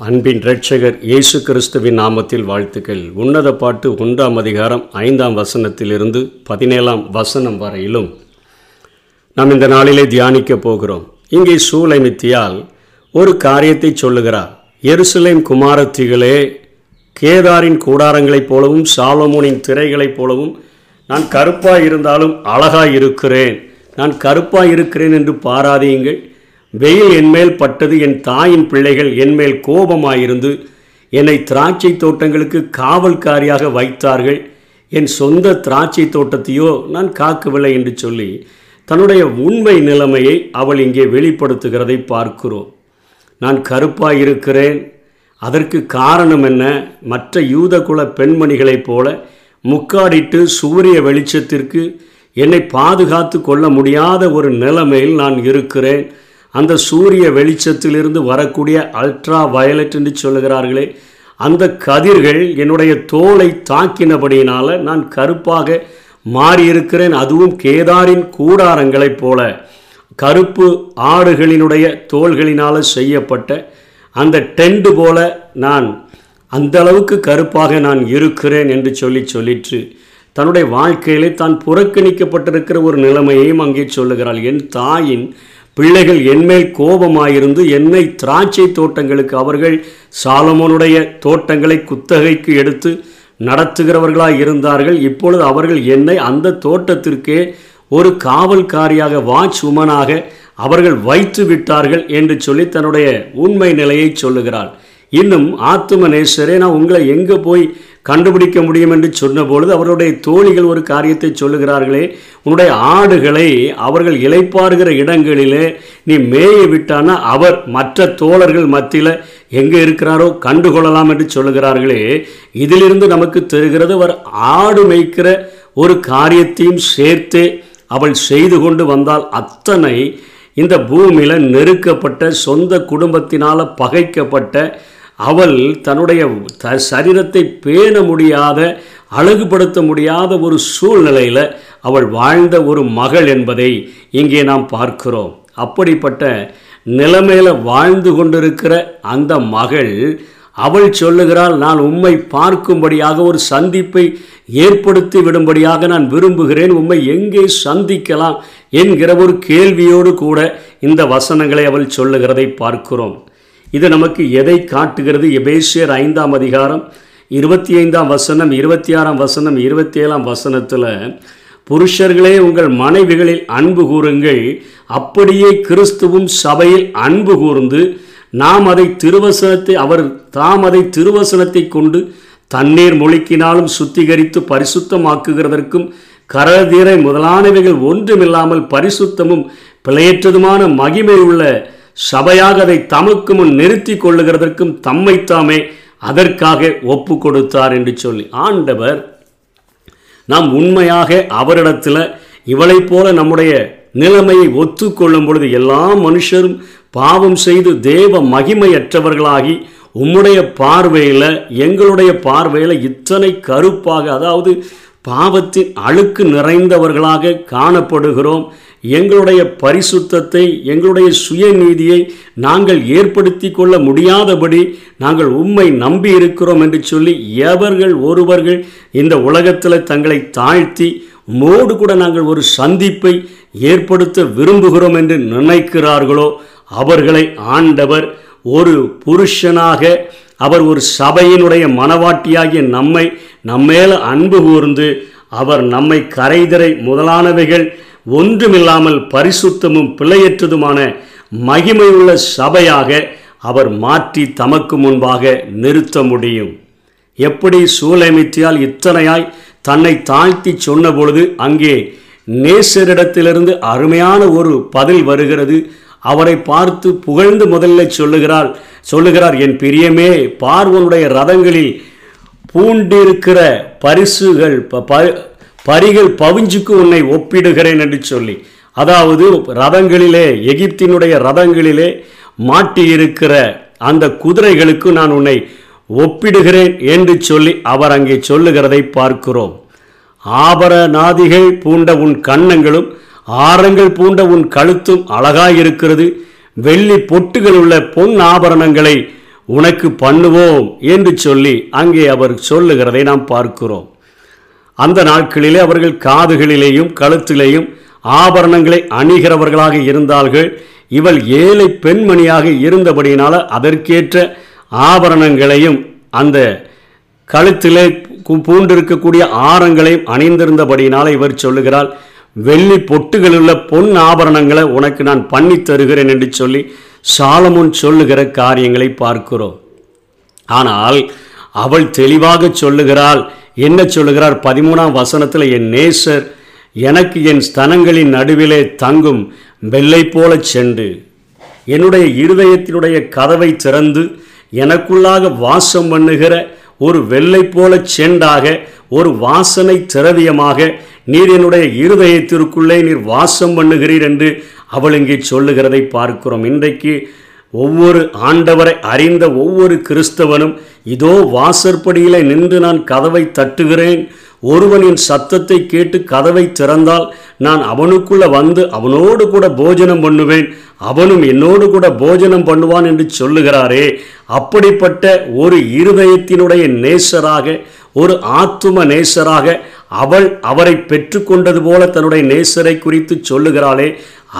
அன்பின் இரட்சகர் இயேசு கிறிஸ்துவின் நாமத்தில் வாழ்த்துக்கள். உன்னத பாட்டு ஒன்றாம் அதிகாரம் ஐந்தாம் வசனத்திலிருந்து பதினேழாம் வசனம் வரையிலும் நாம் இந்த நாளிலே தியானிக்க போகிறோம். இங்கே சூலைமித்தியால் ஒரு காரியத்தை சொல்லுகிறார். எருசலேம் குமாரத்திகளே கேதாரின் கூடாரங்களைப் போலவும் சாலமோனின் திரைகளைப் போலவும் நான் கருப்பாக இருந்தாலும் அழகாக இருக்கிறேன் நான் கருப்பாக இருக்கிறேன் என்று பாராதியுங்கள் வெயில் என்மேல் பட்டது என் தாயின் பிள்ளைகள் என்மேல் கோபமாயிருந்து என்னை திராட்சை தோட்டங்களுக்கு காவல்காரியாக வைத்தார்கள். என் சொந்த திராட்சை தோட்டத்தையோ நான் காக்கவில்லை என்று சொல்லி தன்னுடைய உண்மை நிலைமையை அவள் இங்கே வெளிப்படுத்துகிறதை பார்க்கிறோம். நான் கருப்பாக இருக்கிறேன் அதற்கு காரணம் என்ன? மற்ற யூதகுல பெண்மணிகளைப் போல முக்காடிட்டு சூரிய வெளிச்சத்திற்கு என்னை பாதுகாத்து கொள்ள முடியாத ஒரு நிலைமையில் நான் இருக்கிறேன். அந்த சூரிய வெளிச்சத்திலிருந்து வரக்கூடிய அல்ட்ரா வயலட் என்று சொல்லுகிறார்களே அந்த கதிர்கள் என்னுடைய தோலை தாக்கினபடியினால் நான் கருப்பாக மாறியிருக்கிறேன். அதுவும் கேதாரின் கூடாரங்களைப் போல. கருப்பு ஆடுகளினுடைய தோள்களினால் செய்யப்பட்ட அந்த டெண்டு போல நான் அந்த அளவுக்கு கருப்பாக நான் இருக்கிறேன் என்று சொல்லி சொல்லிற்று. தன்னுடைய வாழ்க்கையிலே தான் புறக்கணிக்கப்பட்டிருக்கிற ஒரு நிலைமையையும் அங்கே சொல்லுகிறாள். என் தாயின் பிள்ளைகள் என்மேல் கோபமாயிருந்து என்னை திராட்சை தோட்டங்களுக்கு அவர்கள் சாலமோனுடைய தோட்டங்களை குத்தகைக்கு எடுத்து நடத்துகிறவர்களாக இருந்தார்கள். இப்பொழுது அவர்கள் என்னை அந்த தோட்டத்திற்கே ஒரு காவல்காரியாக வாட்ச் உமனாக அவர்கள் வைத்து விட்டார்கள் என்று சொல்லி தன்னுடைய உண்மை நிலையை சொல்லுகிறாள். இன்னும் ஆத்தும நேசரே நான் உங்களை எங்கே போய் கண்டுபிடிக்க முடியும் என்று சொன்னபொழுது அவருடைய தோழிகள் ஒரு காரியத்தை சொல்லுகிறார்களே உன்னுடைய ஆடுகளை அவர்கள் இழைப்பாருகிற இடங்களிலே நீ மேய விட்டானா அவர் மற்ற தோழர்கள் மத்தியில் எங்கே இருக்கிறாரோ கண்டுகொள்ளலாம் என்று சொல்லுகிறார்களே இதிலிருந்து நமக்கு தெரிகிறது அவர் ஆடு மேய்க்கிற ஒரு காரியத்தையும் சேர்த்து அவள் செய்து கொண்டு வந்தால் அத்தனை இந்த பூமியில் நெருக்கப்பட்ட சொந்த குடும்பத்தினால் பகைக்கப்பட்ட அவள் தன்னுடைய த சரீரத்தை பேண முடியாத அழகுபடுத்த முடியாத ஒரு சூழ்நிலையில் அவள் வாழ்ந்த ஒரு மகள் என்பதை இங்கே நாம் பார்க்கிறோம். அப்படிப்பட்ட நிலைமையில் வாழ்ந்து கொண்டிருக்கிற அந்த மகள் அவள் சொல்லுகிறாள் நான் உம்மை பார்க்கும்படியாக ஒரு சந்திப்பை ஏற்படுத்தி விடும்படியாக நான் விரும்புகிறேன். உம்மை எங்கே சந்திக்கலாம்? என்கிற ஒரு கேள்வியோடு கூட இந்த வசனங்களை அவள் சொல்லுகிறதை பார்க்கிறோம். இது நமக்கு எதை காட்டுகிறது? எபேசியர் ஐந்தாம் அதிகாரம் இருபத்தி ஐந்தாம் வசனம் இருபத்தி ஆறாம் வசனம் இருபத்தி ஏழாம் வசனத்தில் புருஷர்களே உங்கள் மனைவிகளில் அன்பு கூறுங்கள். அப்படியே கிறிஸ்துவும் சபையில் அன்பு கூர்ந்து நாம் அதை திருவசனத்தை அவர் தாம் அதை திருவசனத்தை கொண்டு தண்ணீர் மொழிக்கினாலும் சுத்திகரித்து பரிசுத்தமாக்குகிறதற்கும் கரதீரை முதலானவைகள் ஒன்றுமில்லாமல் பரிசுத்தமும் பிழையற்றதுமான மகிமை உள்ள சபையாக அதை தமக்கு முன் நிறுத்தி கொள்ளுகிறதற்கும் தம்மைத்தாமே அதற்காக ஒப்பு கொடுத்தார் என்று சொல்லி. ஆண்டவர் நாம் உண்மையாக அவரிடத்தில் இவளைப் போல நம்முடைய நிலைமையை ஒத்துக்கொள்ளும் பொழுது எல்லா மனுஷரும் பாவம் செய்து தேவ மகிமையற்றவர்களாகி உம்முடைய பார்வையில் எங்களுடைய பார்வையில் இத்தனை கருப்பாக அதாவது பாவத்தின் அழுக்கு நிறைந்தவர்களாக காணப்படுகிறோம். எங்களுடைய பரிசுத்தத்தை எங்களுடைய சுயநீதியை நாங்கள் ஏற்படுத்தி கொள்ள முடியாதபடி நாங்கள் உம்மை நம்பி இருக்கிறோம் என்று சொல்லி எவர்கள் ஒருவர்கள் இந்த உலகத்தில் தங்களை தாழ்த்தி மோடு கூட நாங்கள் ஒரு சந்திப்பை ஏற்படுத்த விரும்புகிறோம் என்று நினைக்கிறார்களோ அவர்களை ஆண்டவர் ஒரு புருஷனாக அவர் ஒரு சபையினுடைய மனவாட்டியாகிய நம்மை நம்மேல அன்பு கூர்ந்து அவர் நம்மை கரைதரை முதலானவைகள் ஒன்றுமில்லாமல் பரிசுத்தமும் பிழையற்றதுமான மகிமையுள்ள சபையாக அவர் மாற்றி தமக்கு முன்பாக நிறுத்த முடியும். எப்படி சூழமைத்தியால் இத்தனையாய் தன்னை தாழ்த்தி சொன்னபொழுது அங்கே நேசரிடத்திலிருந்து அருமையான ஒரு பதில் வருகிறது. அவரை பார்த்து புகழ்ந்து முதல்ல சொல்லுகிறாள் சொல்லுகிறார் என் பிரியமே பார்வனுடைய ரதங்களில் பூண்டிருக்கிற பரிசுகள் பரிகள் பவிஞ்சுக்கு உன்னை ஒப்பிடுகிறேன் என்று சொல்லி. அதாவது ரதங்களிலே எகிப்தினுடைய ரதங்களிலே மாட்டியிருக்கிற அந்த குதிரைகளுக்கு நான் உன்னை ஒப்பிடுகிறேன் என்று சொல்லி அவர் அங்கே சொல்லுகிறதை பார்க்கிறோம். ஆபரநாதிகள் பூண்ட உன் கன்னங்களும் ஆரங்கள் பூண்ட உன் கழுத்தும் அழகாயிருக்கிறது வெள்ளி பொட்டுகள் உள்ள பொன் ஆபரணங்களை உனக்கு பண்ணுவோம் என்று சொல்லி அங்கே அவர் சொல்லுகிறதை நாம் பார்க்கிறோம். அந்த நாட்களிலே அவர்கள் காதுகளிலேயும் கழுத்திலேயும் ஆபரணங்களை அணிகிறவர்களாக இருந்தார்கள். இவள் ஏழை பெண்மணியாக இருந்தபடியினால அதற்கேற்ற ஆபரணங்களையும் அந்த கழுத்திலே பூண்டிருக்கக்கூடிய ஆரங்களையும் அணிந்திருந்தபடியினால் இவர் சொல்லுகிறாள் வெள்ளி பொட்டுகளுள்ள பொன் ஆபரணங்களை உனக்கு நான் பண்ணி தருகிறேன் என்று சொல்லி சாலமுன் சொல்லுகிற காரியங்களை பார்க்கிறோம். ஆனால் அவள் தெளிவாக சொல்லுகிறாள் என்ன சொல்லுகிறார்? பதிமூணாம் வசனத்தில் என் நேசர் எனக்கு என் ஸ்தனங்களின் நடுவிலே தங்கும் வெள்ளை போலச் செண்டு. என்னுடைய இருதயத்தினுடைய கதவை திறந்து எனக்குள்ளாக வாசம் பண்ணுகிற ஒரு வெள்ளை போல செண்டாக ஒரு வாசனை திரவியமாக நீர் என்னுடைய இருதயத்திற்குள்ளே நீர் வாசம் பண்ணுகிறீர் என்று அவள் இங்கே சொல்லுகிறதை பார்க்கிறோம். இன்றைக்கு ஒவ்வொரு ஆண்டவரை அறிந்த ஒவ்வொரு கிறிஸ்தவனும் இதோ வாசற்படியிலே நின்று நான் கதவை தட்டுகிறேன். ஒருவனின் சத்தத்தை கேட்டு கதவை திறந்தால் நான் அவனுக்குள்ளே வந்து அவனோடு கூட போஜனம் பண்ணுவேன். அவனும் என்னோடு கூட போஜனம் பண்ணுவான் என்று சொல்லுகிறாரே. அப்படிப்பட்ட ஒரு இருதயத்தினுடைய நேசராக ஒரு ஆத்தும நேசராக அவள் அவரை பெற்றுக்கொண்டது போல தன்னுடைய நேசரை குறித்து சொல்லுகிறாளே.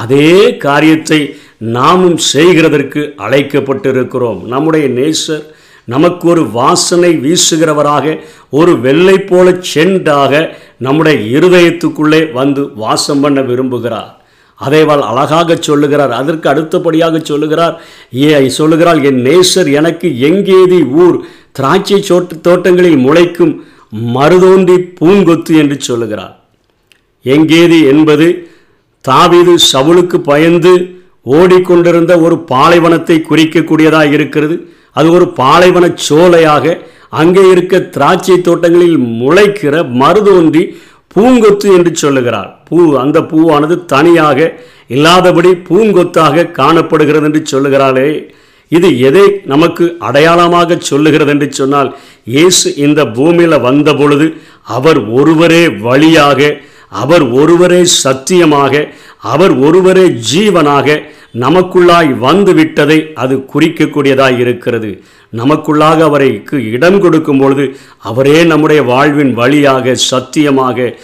அதே காரியத்தை நாமும் செய்கிறதற்கு அழைக்கப்பட்டிருக்கிறோம். நம்முடைய நேசர் நமக்கு ஒரு வாசனை வீசுகிறவராக ஒரு வெள்ளை போல செண்டாக நம்முடைய இருதயத்துக்குள்ளே வந்து வாசம் பண்ண விரும்புகிறார். அதேவாள் அழகாக சொல்லுகிறார் அதற்கு அடுத்தபடியாக சொல்லுகிறார் ஏ சொல்லுகிறாள் என் நேசர் எனக்கு எங்கேதி ஊர் திராட்சை சோட்டு தோட்டங்களில் முளைக்கும் மருதோண்டி பூங்கொத்து என்று சொல்லுகிறார். எங்கேதி என்பது தாவிது சவுளுக்கு பயந்து ஓடிக்கொண்டிருந்த ஒரு பாலைவனத்தை குறிக்கக்கூடியதாக இருக்கிறது. அது ஒரு பாலைவன சோலையாக அங்கே இருக்க திராட்சை தோட்டங்களில் முளைக்கிற மருதோன்றி பூங்கொத்து என்று சொல்லுகிறார். பூ அந்த பூவானது தனியாக இல்லாதபடி பூங்கொத்தாக காணப்படுகிறது என்று சொல்லுகிறாளே. இது எதை நமக்கு அடையாளமாக சொல்லுகிறது என்று சொன்னால் இயேசு இந்த பூமியில் வந்த பொழுது அவர் ஒருவரே வழியாக அவர் ஒருவரே சத்தியமாக அவர் ஒருவரே ஜீவனாக நமக்குள்ளாய் வந்து விட்டதை அது குறிக்கக்கூடியதாய் இருக்கிறது. நமக்குள்ளாக அவரைக்கு இடம் கொடுக்கும் பொழுது அவரே நம்முடைய வாழ்வின் வழியாக சத்தியமாக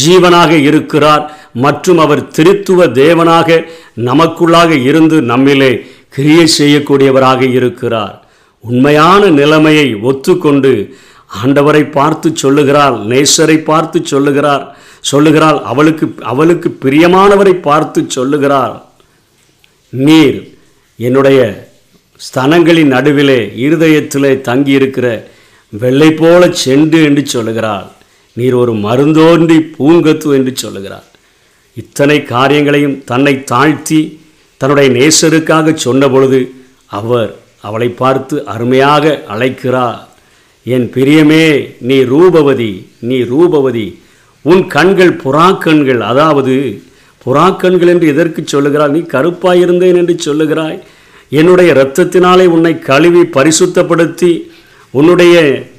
ஜீவனாக இருக்கிறார். மற்றும் அவர் திருத்துவ தேவனாக நமக்குள்ளாக இருந்து நம்மிலே கிரியை செய்யக்கூடியவராக இருக்கிறார். உண்மையான நிலைமையை ஒத்துக்கொண்டு ஆண்டவரை பார்த்து சொல்லுகிறாள் நேசரை பார்த்து சொல்லுகிறார் சொல்லுகிறாள் அவளுக்கு அவளுக்கு பிரியமானவரை பார்த்து சொல்லுகிறார். நீர். என்னுடைய ஸ்தனங்களின் நடுவிலே இருதயத்திலே தங்கியிருக்கிற வெள்ளை போல செண்டு என்று சொல்லுகிறாள். நீர் ஒரு மருந்தோன்றி பூங்கத்து என்று சொல்லுகிறார் இத்தனை காரியங்களையும் தன்னை தாழ்த்தி தன்னுடைய நேசருக்காக சொன்ன பொழுது அவர் அவளை பார்த்து அருமையாக அழைக்கிறார். என் பிரியமே நீ ரூபவதி நீ ரூபவதி உன் கண்கள் புறாக்கண்கள். அதாவது புறாக்கண்கள் என்று எதற்கு சொல்லுகிறாய்? நீ கருப்பாயிருந்தேன் என்று சொல்லுகிறாய். என்னுடைய இரத்தத்தினாலே உன்னை கழுவி பரிசுத்தப்படுத்தி உன்னுடைய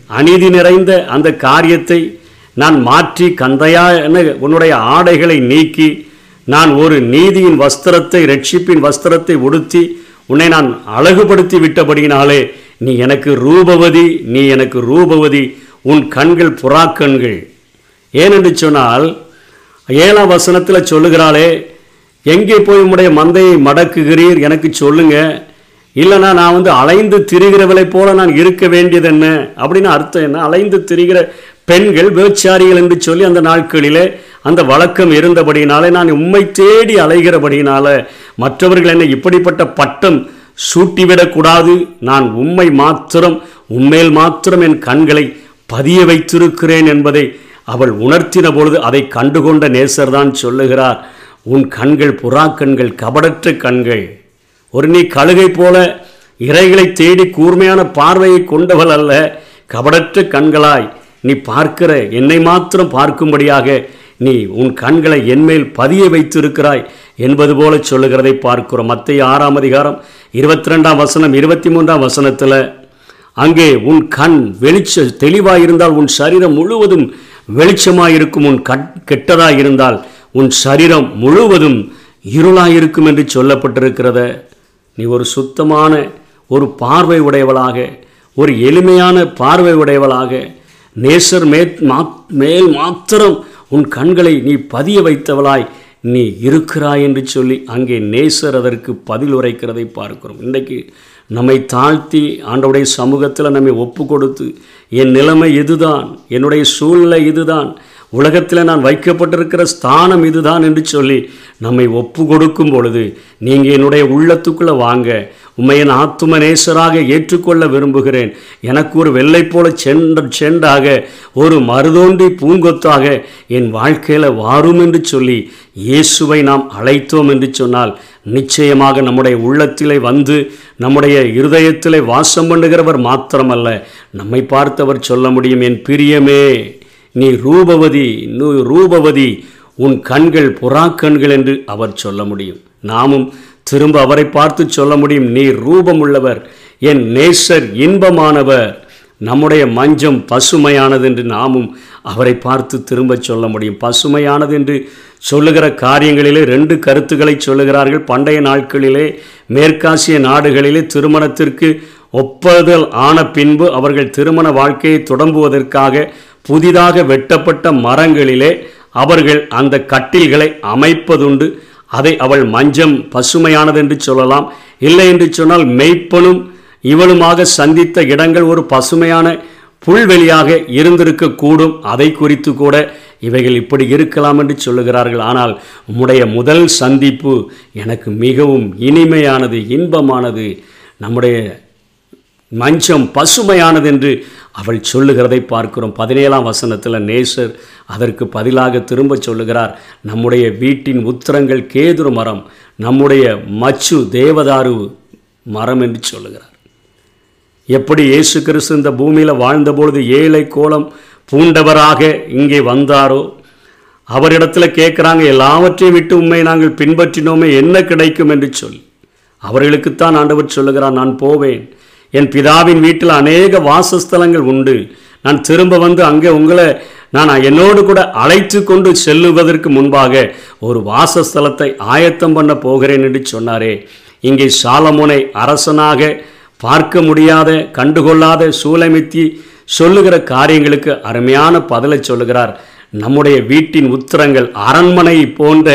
அநீதி நிறைந்த அந்த காரியத்தை நான் மாற்றி கந்தையா என உன்னுடைய ஆடைகளை நீக்கி நான் ஒரு நீதியின் வஸ்திரத்தை ரட்சிப்பின் வஸ்திரத்தை உடுத்தி உன்னை நான் அழகுபடுத்தி விட்டபடியினாலே நீ எனக்கு ரூபவதி நீ எனக்கு ரூபவதி உன் கண்கள் புறாக்கண்கள். ஏனென்று சொன்னால் ஏழாம் வசனத்தில் சொல்லுகிறாளே எங்கே போய் உம்முடைய மந்தையை மடக்குகிறீர்? எனக்கு சொல்லுங்க. இல்லைனா நான் வந்து அலைந்து திரிகிறவளை போல நான் இருக்க வேண்டியது என்ன அப்படின்னு அர்த்தம் என்ன? அலைந்து திரிகிற பெண்கள் விபச்சாரிகள் என்று சொல்லி அந்த நாட்களிலே அந்த வழக்கம் இருந்தபடியினாலே நான் உம்மை தேடி அலைகிறபடினால மற்றவர்கள் என்னை இப்படிப்பட்ட பட்டம் சூட்டிவிடக்கூடாது. நான் உம்மை மாத்திரம் உண்மையில் மாத்திரம் என் கண்களை பதிய வைத்திருக்கிறேன் என்பதை அவள் உணர்த்தின பொழுது அதை கண்டுகொண்ட நேசர் தான் சொல்லுகிறார் உன் கண்கள் புறாக்கண்கள் கபடற்ற கண்கள். ஒரு நீ கழுகை போல இறைகளை தேடி கூர்மையான பார்வையை கொண்டவள் அல்ல கபடற்ற கண்களாய். நீ பார்க்கிற என்னை மாத்திரம் பார்க்கும்படியாக நீ உன் கண்களை என்மேல் பதிய வைத்திருக்கிறாய் என்பது போல சொல்லுகிறதை பார்க்கிறோம். மத்திய ஆறாம் அதிகாரம் இருபத்தி ரெண்டாம் வசனம் இருபத்தி மூன்றாம் வசனத்தில் அங்கே உன் கண் வெளிச்ச தெளிவாக இருந்தால் உன் சரீரம் முழுவதும் வெளிச்சமாக இருக்கும் உன் கட் கெட்டதாக இருந்தால் உன் சரீரம் முழுவதும் இருளாக இருக்கும் என்று சொல்லப்பட்டிருக்கிறத நீ ஒரு சுத்தமான ஒரு பார்வை உடையவளாக ஒரு எளிமையான பார்வை உடையவளாக நேசர் மே மேல் மாத்திரம் உன் கண்களை நீ பதிய வைத்தவளாய் நீ இருக்கிறாய் என்று சொல்லி அங்கே நேசர் அதற்கு பதில் உரைக்கிறதை பார்க்கிறோம். இன்றைக்கு நம்மை தாழ்த்தி ஆண்டவுடைய சமூகத்தில் நம்மை ஒப்பு கொடுத்து என் நிலைமை இதுதான் என்னுடைய சூழ்நிலை இதுதான் உலகத்தில் நான் வைக்கப்பட்டிருக்கிற ஸ்தானம் இதுதான் என்று சொல்லி நம்மை ஒப்பு கொடுக்கும் பொழுது நீங்கள் என்னுடைய உள்ளத்துக்குள்ளே வாங்க உண்மை என் ஆத்தும நேசராக ஏற்றுக்கொள்ள விரும்புகிறேன். எனக்கு ஒரு வெள்ளை போல சென்ற செண்டாக ஒரு மருதோண்டி பூங்கொத்தாக என் வாழ்க்கையில் வாரும் என்று சொல்லி இயேசுவை நாம் அழைத்தோம் என்று சொன்னால் நிச்சயமாக நம்முடைய உள்ளத்திலே வந்து நம்முடைய இருதயத்திலே வாசம் பண்ணுகிறவர் மாத்திரமல்ல. நம்மை பார்த்தவர் சொல்ல முடியும் என் பிரியமே நீ ரூபவதி நீ ரூபவதி உன் கண்கள் புறாக்கண்கள் என்று அவர் சொல்ல முடியும். நாமும் திரும்ப அவரை பார்த்து சொல்ல முடியும் நீ ரூபமுள்ளவர் என் நேசர் இன்பமானவர் நம்முடைய மஞ்சம் பசுமையானது என்று நாமும் அவரை பார்த்து திரும்ப சொல்ல முடியும். பசுமையானது என்று சொல்லுகிற காரியங்களிலே ரெண்டு கருத்துக்களை சொல்லுகிறார்கள். பண்டைய நாட்களிலே மேற்காசிய நாடுகளிலே திருமணத்திற்கு ஒப்புதல் ஆன பின்பு அவர்கள் திருமண வாழ்க்கையை தொடங்குவதற்காக புதிதாக வெட்டப்பட்ட மரங்களிலே அவர்கள் அந்த கட்டில்களை அமைப்பதுண்டு. அதை அவள் மஞ்சம் பசுமையானது என்று சொல்லலாம். இல்லை என்று சொன்னால் மெய்ப்பனும் இவளுமாக சந்தித்த இடங்கள் ஒரு பசுமையான புல்வெளியாக இருந்திருக்கக்கூடும். அதை குறித்து கூட இவைகள் இப்படி இருக்கலாம் என்று சொல்லுகிறார்கள். ஆனால் உம்முடைய முதல் சந்திப்பு எனக்கு மிகவும் இனிமையானது இன்பமானது நம்முடைய மஞ்சம் பசுமையானது என்று அவள் சொல்லுகிறதை பார்க்கிறோம். பதினேழாம் வசனத்தில் நேசர் அதற்கு பதிலாக திரும்ப சொல்லுகிறார். நம்முடைய வீட்டின் உத்திரங்கள் கேதுரு மரம் நம்முடைய மச்சு தேவதாரு மரம் என்று சொல்லுகிறார். எப்படி இயேசு கிறிஸ்து இந்த பூமியில் வாழ்ந்தபொழுது ஏழை கோலம் பூண்டவராக இங்கே வந்தாரோ? அவரிடத்தில் கேட்குறாங்க எல்லாவற்றையும் விட்டு உண்மை நாங்கள் பின்பற்றினோமே என்ன கிடைக்கும் என்று சொல்லி. அவர்களுக்குத்தான் ஆண்டவர் சொல்லுகிறார் நான் போவேன். என் பிதாவின் வீட்டில் அநேக வாசஸ்தலங்கள் உண்டு. நான் திரும்ப வந்து அங்கே உங்களை நான் என்னோடு கூட அழைத்து கொண்டு செல்லுவதற்கு முன்பாக ஒரு வாசஸ்தலத்தை ஆயத்தம் பண்ண போகிறேன் என்று சொன்னாரே. இங்கே சாலமோனை அரசனாக பார்க்க முடியாத கண்டுகொள்ளாத சூலமித்தி சொல்லுகிற காரியங்களுக்கு அருமையான பதிலை சொல்லுகிறார். நம்முடைய வீட்டின் உத்தரங்கள் அரண்மனை போன்ற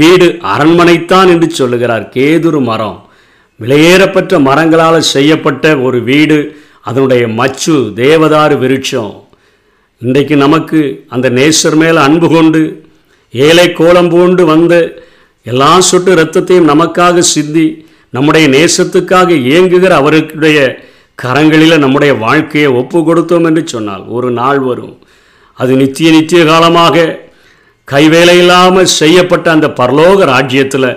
வீடு அரண்மனைத்தான் என்று சொல்லுகிறார். கேதுரு மரம். விலையேறப்பட்ட மரங்களால் செய்யப்பட்ட ஒரு வீடு அதனுடைய மச்சு தேவதாரு விருட்சம். இன்றைக்கு நமக்கு அந்த நேசர் மேலே அன்பு கொண்டு ஏழை கோலம் பூண்டு வந்த எல்லா சொட்டு இரத்தத்தையும் நமக்காக சிந்தி நம்முடைய நேசத்துக்காக இயங்குகிற அவருடைய கரங்களில் நம்முடைய வாழ்க்கையை ஒப்பு கொடுத்தோம் என்று சொன்னால் ஒரு நாள் வரும். அது நித்திய நித்திய காலமாக கைவேலை இல்லாமல் செய்யப்பட்ட அந்த பரலோக ராஜ்யத்தில்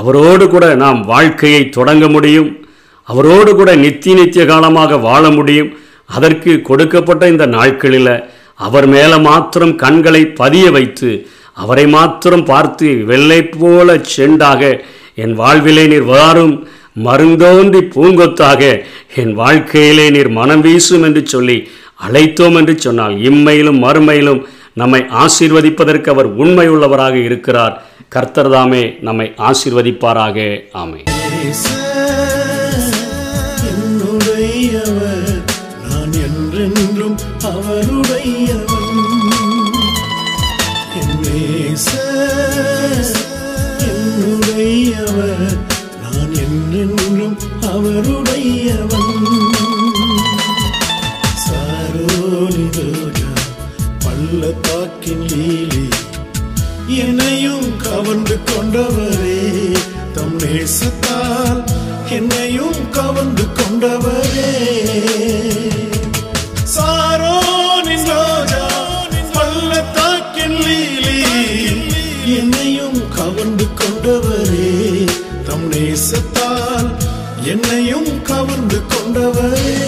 அவரோடு கூட நாம் வாழ்க்கையை தொடங்க முடியும். அவரோடு கூட நித்திய நித்திய காலமாக வாழ முடியும். அதற்கு கொடுக்கப்பட்ட இந்த நாட்களில் அவர் மேலே மாத்திரம் கண்களை பதிய வைத்து அவரை மாத்திரம் பார்த்து வெள்ளை போல செண்டாக என் வாழ்விலே நீர் வாரும் மருந்தோன்றி பூங்கொத்தாக. என் வாழ்க்கையிலே நீர் மனம் வீசும் என்று சொல்லி அழைத்தோம் என்று சொன்னால் இம்மையிலும் மறுமையிலும் நம்மை ஆசீர்வதிப்பதற்கு அவர் உண்மை உள்ளவராக இருக்கிறார் கர்த்தர்தாமே நம்மை ஆசீர்வதிப்பாராக. ஆமை அவருடையவன் சாரோனி பள்ளத்தாக்கின் லீலி என்னையும் கவர்ந்து கொண்டவரே தம் நேசத்தால் என்னையும் கவர்ந்து கொண்டவரே. சாரோனின் ரோஜா பள்ளத்தாக்கின் லீலி என்னையும் கவர்ந்து கொண்டவரே தம் நேசத்தால் என்னையும் கவர்ந்து கொண்டவரே.